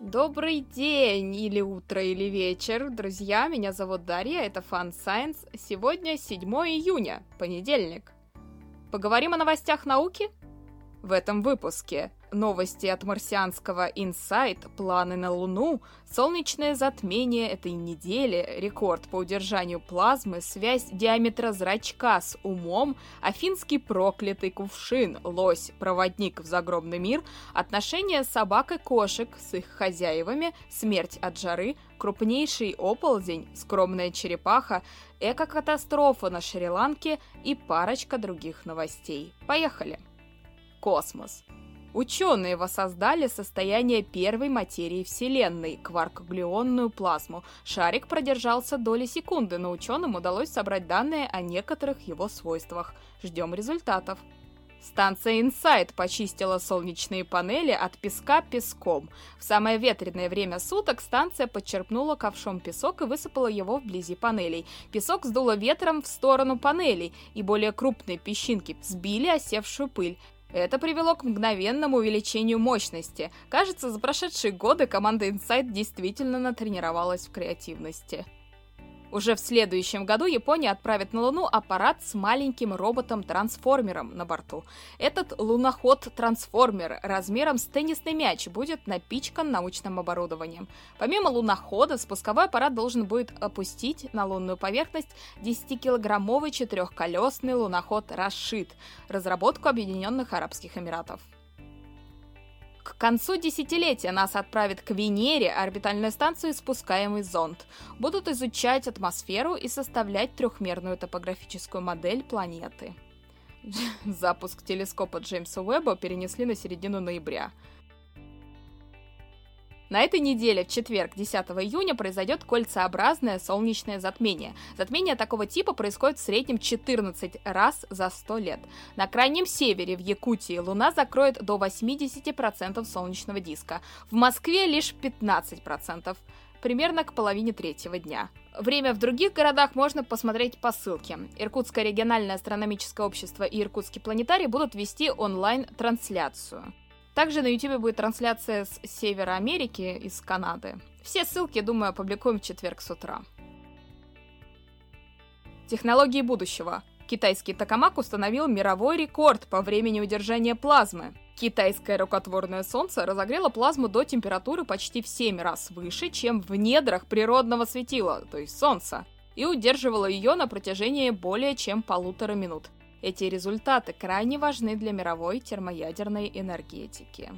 Добрый день, или утро, или вечер, друзья, меня зовут Дарья, это Fun Science. Сегодня 7 июня, понедельник. Поговорим о новостях науки? В этом выпуске новости от марсианского Insight, планы на Луну, солнечное затмение этой недели, рекорд по удержанию плазмы, связь диаметра зрачка с умом, афинский проклятый кувшин, лось, проводник в загробный мир, отношения собак и кошек с их хозяевами, смерть от жары, крупнейший оползень, скромная черепаха, экокатастрофа на Шри-Ланке и парочка других новостей. Поехали! Космос. Ученые воссоздали состояние первой материи Вселенной – кваркоглионную плазму. Шарик продержался доли секунды, но ученым удалось собрать данные о некоторых его свойствах. Ждем результатов. Станция Insight почистила солнечные панели от песка песком. В самое ветреное время суток станция подчерпнула ковшом песок и высыпала его вблизи панелей. Песок сдуло ветром в сторону панелей, и более крупные песчинки сбили осевшую пыль. Это привело к мгновенному увеличению мощности. Кажется, за прошедшие годы команда Insight действительно натренировалась в креативности. Уже в следующем году Япония отправит на Луну аппарат с маленьким роботом-трансформером на борту. Этот луноход-трансформер размером с теннисный мяч будет напичкан научным оборудованием. Помимо лунохода, спусковой аппарат должен будет опустить на лунную поверхность 10-килограммовый четырехколесный луноход «Рашид», разработку Объединенных Арабских Эмиратов. К концу десятилетия нас отправят к Венере, орбитальную станцию и спускаемый зонд. Будут изучать атмосферу и составлять трехмерную топографическую модель планеты. Запуск телескопа Джеймса Уэбба перенесли на середину ноября. На этой неделе, в четверг, 10 июня, произойдет кольцеобразное солнечное затмение. Затмение такого типа происходит в среднем 14 раз за 100 лет. На крайнем севере, в Якутии, Луна закроет до 80% солнечного диска. В Москве лишь 15% примерно к половине третьего дня. Время в других городах можно посмотреть по ссылке. Иркутское региональное астрономическое общество и Иркутский планетарий будут вести онлайн-трансляцию. Также на YouTube будет трансляция с Севера Америки, из Канады. Все ссылки, думаю, опубликуем в четверг с утра. Технологии будущего. Китайский токамак установил мировой рекорд по времени удержания плазмы. Китайское рукотворное солнце разогрело плазму до температуры почти в 7 раз выше, чем в недрах природного светила, то есть солнца, и удерживало ее на протяжении более чем полутора минут. Эти результаты крайне важны для мировой термоядерной энергетики.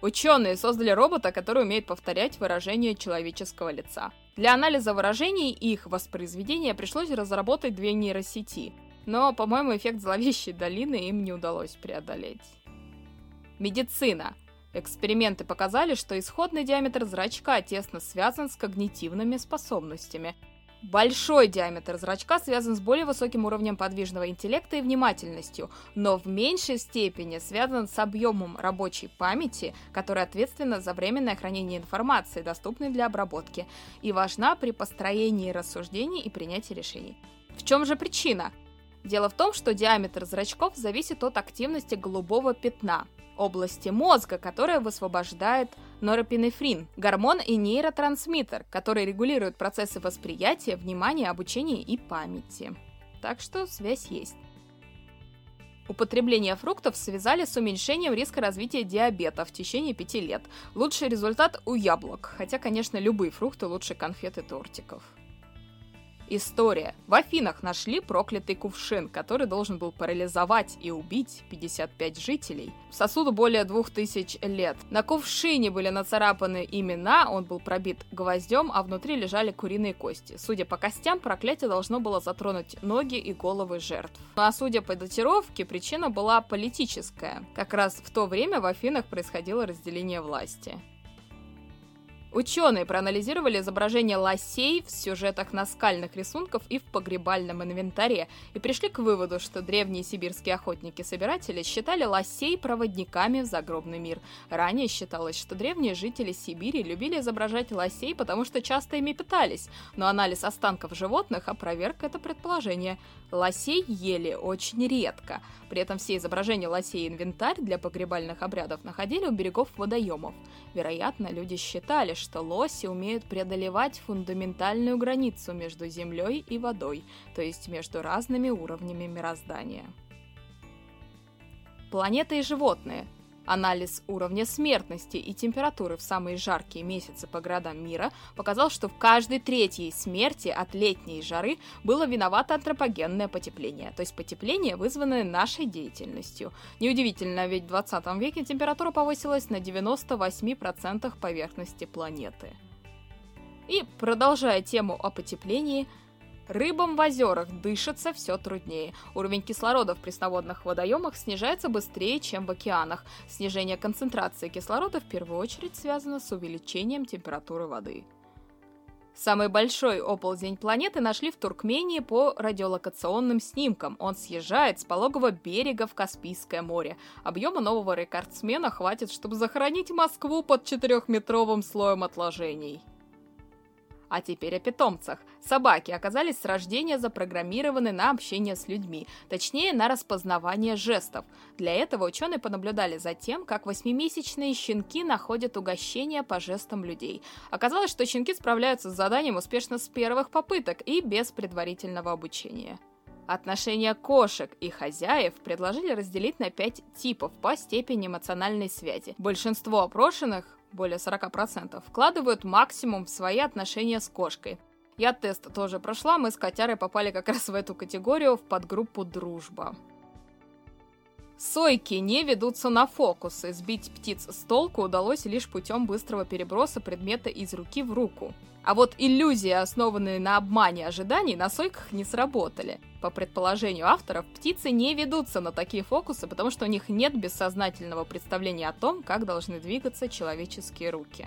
Ученые создали робота, который умеет повторять выражения человеческого лица. Для анализа выражений и их воспроизведения пришлось разработать две нейросети, но, по-моему, эффект зловещей долины им не удалось преодолеть. Медицина. Эксперименты показали, что исходный диаметр зрачка тесно связан с когнитивными способностями, Большой диаметр зрачка связан с более высоким уровнем подвижного интеллекта и внимательностью, но в меньшей степени связан с объемом рабочей памяти, которая ответственна за временное хранение информации, доступной для обработки, и важна при построении рассуждений и принятии решений. В чем же причина? Дело в том, что диаметр зрачков зависит от активности голубого пятна, области мозга, которая высвобождает норопинефрин, гормон и нейротрансмиттер, который регулирует процессы восприятия, внимания, обучения и памяти. Так что связь есть. Употребление фруктов связали с уменьшением риска развития диабета в течение 5 лет. Лучший результат у яблок, хотя, конечно, любые фрукты лучше конфет и тортиков. История. В Афинах нашли проклятый кувшин, который должен был парализовать и убить 55 жителей. Сосуду более 2000 лет. На кувшине были нацарапаны имена, он был пробит гвоздем, а внутри лежали куриные кости. Судя по костям, проклятие должно было затронуть ноги и головы жертв. Ну а судя по датировке, причина была политическая. Как раз в то время в Афинах происходило разделение власти. Ученые проанализировали изображения лосей в сюжетах наскальных рисунков и в погребальном инвентаре и пришли к выводу, что древние сибирские охотники-собиратели считали лосей проводниками в загробный мир. Ранее считалось, что древние жители Сибири любили изображать лосей, потому что часто ими питались, но анализ останков животных опроверг это предположение. Лосей ели очень редко. При этом все изображения лосей и инвентарь для погребальных обрядов находили у берегов водоемов. Вероятно, люди считали, что лоси умеют преодолевать фундаментальную границу между землей и водой, то есть между разными уровнями мироздания. Планеты и животные – Анализ уровня смертности и температуры в самые жаркие месяцы по городам мира показал, что в каждой третьей смерти от летней жары было виновато антропогенное потепление, то есть потепление, вызванное нашей деятельностью. Неудивительно, ведь в 20 веке температура повысилась на 98% поверхности планеты. И продолжая тему о потеплении, Рыбам в озерах дышится все труднее. Уровень кислорода в пресноводных водоемах снижается быстрее, чем в океанах. Снижение концентрации кислорода в первую очередь связано с увеличением температуры воды. Самый большой оползень планеты нашли в Туркмении по радиолокационным снимкам. Он съезжает с пологого берега в Каспийское море. Объема нового рекордсмена хватит, чтобы захоронить Москву под четырехметровым слоем отложений. А теперь о питомцах. Собаки оказались с рождения запрограммированы на общение с людьми, точнее на распознавание жестов. Для этого ученые понаблюдали за тем, как восьмимесячные щенки находят угощения по жестам людей. Оказалось, что щенки справляются с заданием успешно с первых попыток и без предварительного обучения. Отношения кошек и хозяев предложили разделить на пять типов по степени эмоциональной связи. Большинство опрошенных более 40%, вкладывают максимум в свои отношения с кошкой. Я тест тоже прошла, мы с котярой попали как раз в эту категорию, в подгруппу «Дружба». Сойки не ведутся на фокусы. Сбить птиц с толку удалось лишь путем быстрого переброса предмета из руки в руку. А вот иллюзии, основанные на обмане ожиданий, на сойках не сработали. По предположению авторов, птицы не ведутся на такие фокусы, потому что у них нет бессознательного представления о том, как должны двигаться человеческие руки.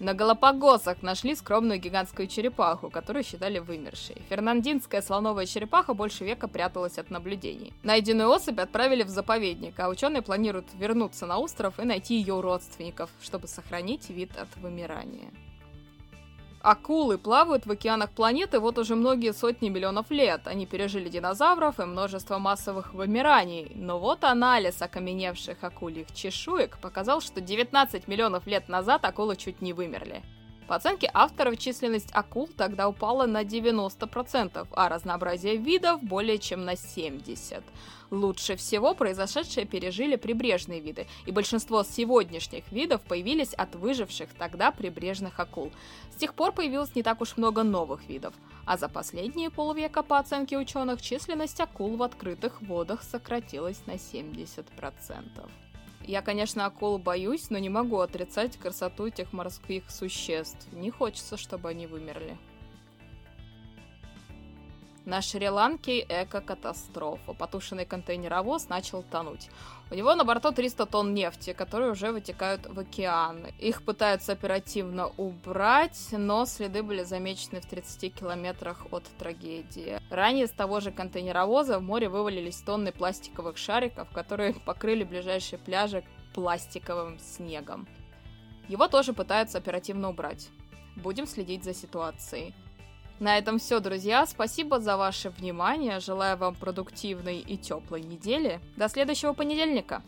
На Галапагосах нашли скромную гигантскую черепаху, которую считали вымершей. Фернандинская слоновая черепаха больше века пряталась от наблюдений. Найденную особь отправили в заповедник, а ученые планируют вернуться на остров и найти ее родственников, чтобы сохранить вид от вымирания. Акулы плавают в океанах планеты вот уже многие сотни миллионов лет. Они пережили динозавров и множество массовых вымираний. Но вот анализ окаменевших акульих чешуек показал, что 19 миллионов лет назад акулы чуть не вымерли. По оценке авторов, численность акул тогда упала на 90%, а разнообразие видов более чем на 70%. Лучше всего произошедшее пережили прибрежные виды, и большинство сегодняшних видов появились от выживших тогда прибрежных акул. С тех пор появилось не так уж много новых видов, а за последние полвека, по оценке ученых, численность акул в открытых водах сократилась на 70%. Я, конечно, акул боюсь, но не могу отрицать красоту этих морских существ. Не хочется, чтобы они вымерли. На Шри-Ланке эко-катастрофа. Потушенный контейнеровоз начал тонуть. У него на борту 300 тонн нефти, которые уже вытекают в океан. Их пытаются оперативно убрать, но следы были замечены в 30 километрах от трагедии. Ранее с того же контейнеровоза в море вывалились тонны пластиковых шариков, которые покрыли ближайшие пляжи пластиковым снегом. Его тоже пытаются оперативно убрать. Будем следить за ситуацией. На этом все, друзья. Спасибо за ваше внимание. Желаю вам продуктивной и теплой недели. До следующего понедельника.